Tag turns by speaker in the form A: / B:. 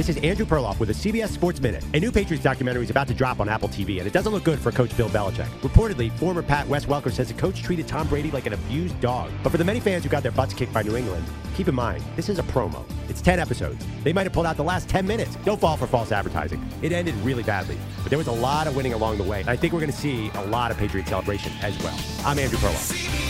A: This is Andrew Perloff with a CBS Sports Minute. A new Patriots documentary is about to drop on Apple TV, and it doesn't look good for Coach Bill Belichick. Reportedly, former Pat Wes Welker says the coach treated Tom Brady like an abused dog. But for the many fans who got their butts kicked by New England, keep in mind, this is a promo. It's 10 episodes. They might have pulled out the last 10 minutes. Don't fall for false advertising. It ended really badly, but there was a lot of winning along the way. I think we're going to see a lot of Patriot celebration as well. I'm Andrew Perloff.